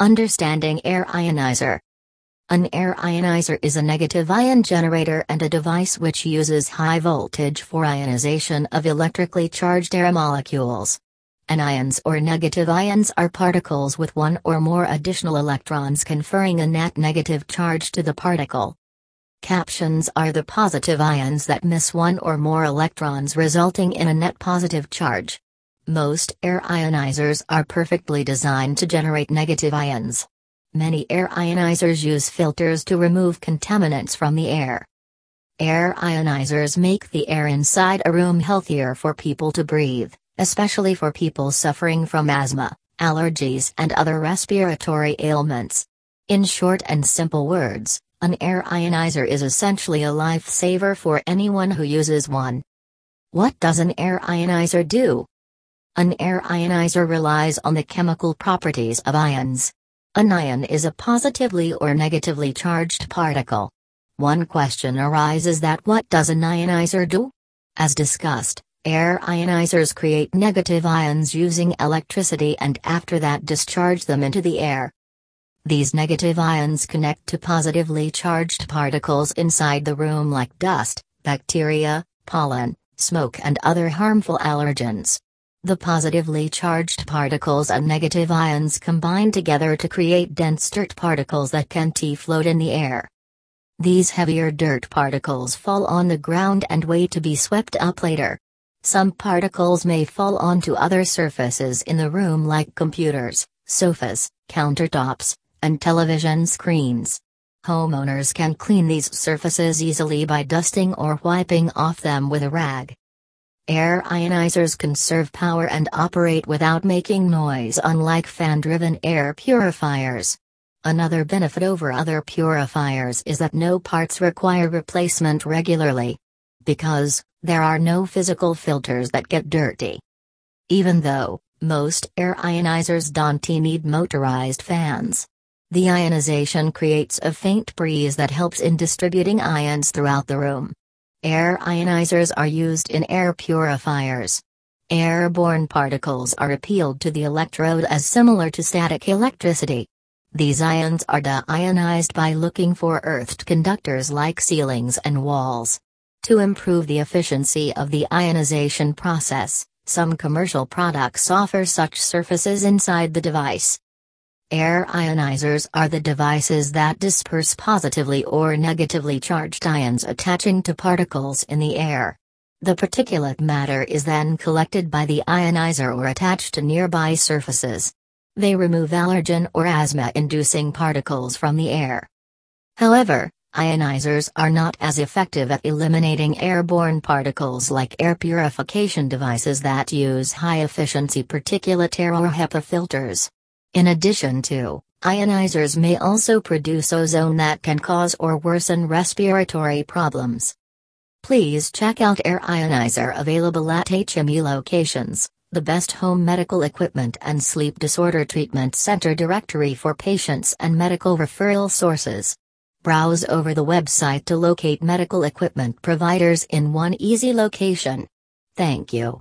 Understanding Air Ionizer An air ionizer is a negative ion generator and a device which uses high voltage for ionization of electrically charged air molecules. Anions or negative ions are particles with one or more additional electrons conferring a net negative charge to the particle. Cations are the positive ions that miss one or more electrons resulting in a net positive charge. Most air ionizers are perfectly designed to generate negative ions. Many air ionizers use filters to remove contaminants from the air. Air ionizers make the air inside a room healthier for people to breathe especially for people suffering from asthma, allergies, and other respiratory ailments. In short and simple words, an air ionizer is essentially a lifesaver for anyone who uses one. What does an air ionizer do? An air ionizer relies on the chemical properties of ions. An ion is a positively or negatively charged particle. One question arises that what does an ionizer do? As discussed, Air ionizers create negative ions using electricity and after that discharge them into the air. These negative ions connect to positively charged particles inside the room like dust, bacteria, pollen, smoke and other harmful allergens. The positively charged particles and negative ions combine together to create dense dirt particles that can float in the air. These heavier dirt particles fall on the ground and wait to be swept up later. Some particles may fall onto other surfaces in the room like computers, sofas, countertops, and television screens. Homeowners can clean these surfaces easily by dusting or wiping off them with a rag. Air ionizers conserve power and operate without making noise unlike fan-driven air purifiers. Another benefit over other purifiers is that no parts require replacement regularly. Because, there are no physical filters that get dirty. Even though, most air ionizers don't need motorized fans. The ionization creates a faint breeze that helps in distributing ions throughout the room. Air ionizers are used in air purifiers. Airborne particles are appealed to the electrode as similar to static electricity. These ions are deionized by looking for earthed conductors like ceilings and walls. To improve the efficiency of the ionization process, some commercial products offer such surfaces inside the device. Air ionizers are the devices that disperse positively or negatively charged ions attaching to particles in the air. The particulate matter is then collected by the ionizer or attached to nearby surfaces. They remove allergen or asthma inducing particles from the air. However, Ionizers are not as effective at eliminating airborne particles like air purification devices that use high-efficiency particulate air or HEPA filters. In addition to, ionizers may also produce ozone that can cause or worsen respiratory problems. Please check out Air Ionizer available at HME locations, the best home medical equipment and sleep disorder treatment center directory for patients and medical referral sources. Browse over the website to locate medical equipment providers in one easy location. Thank you.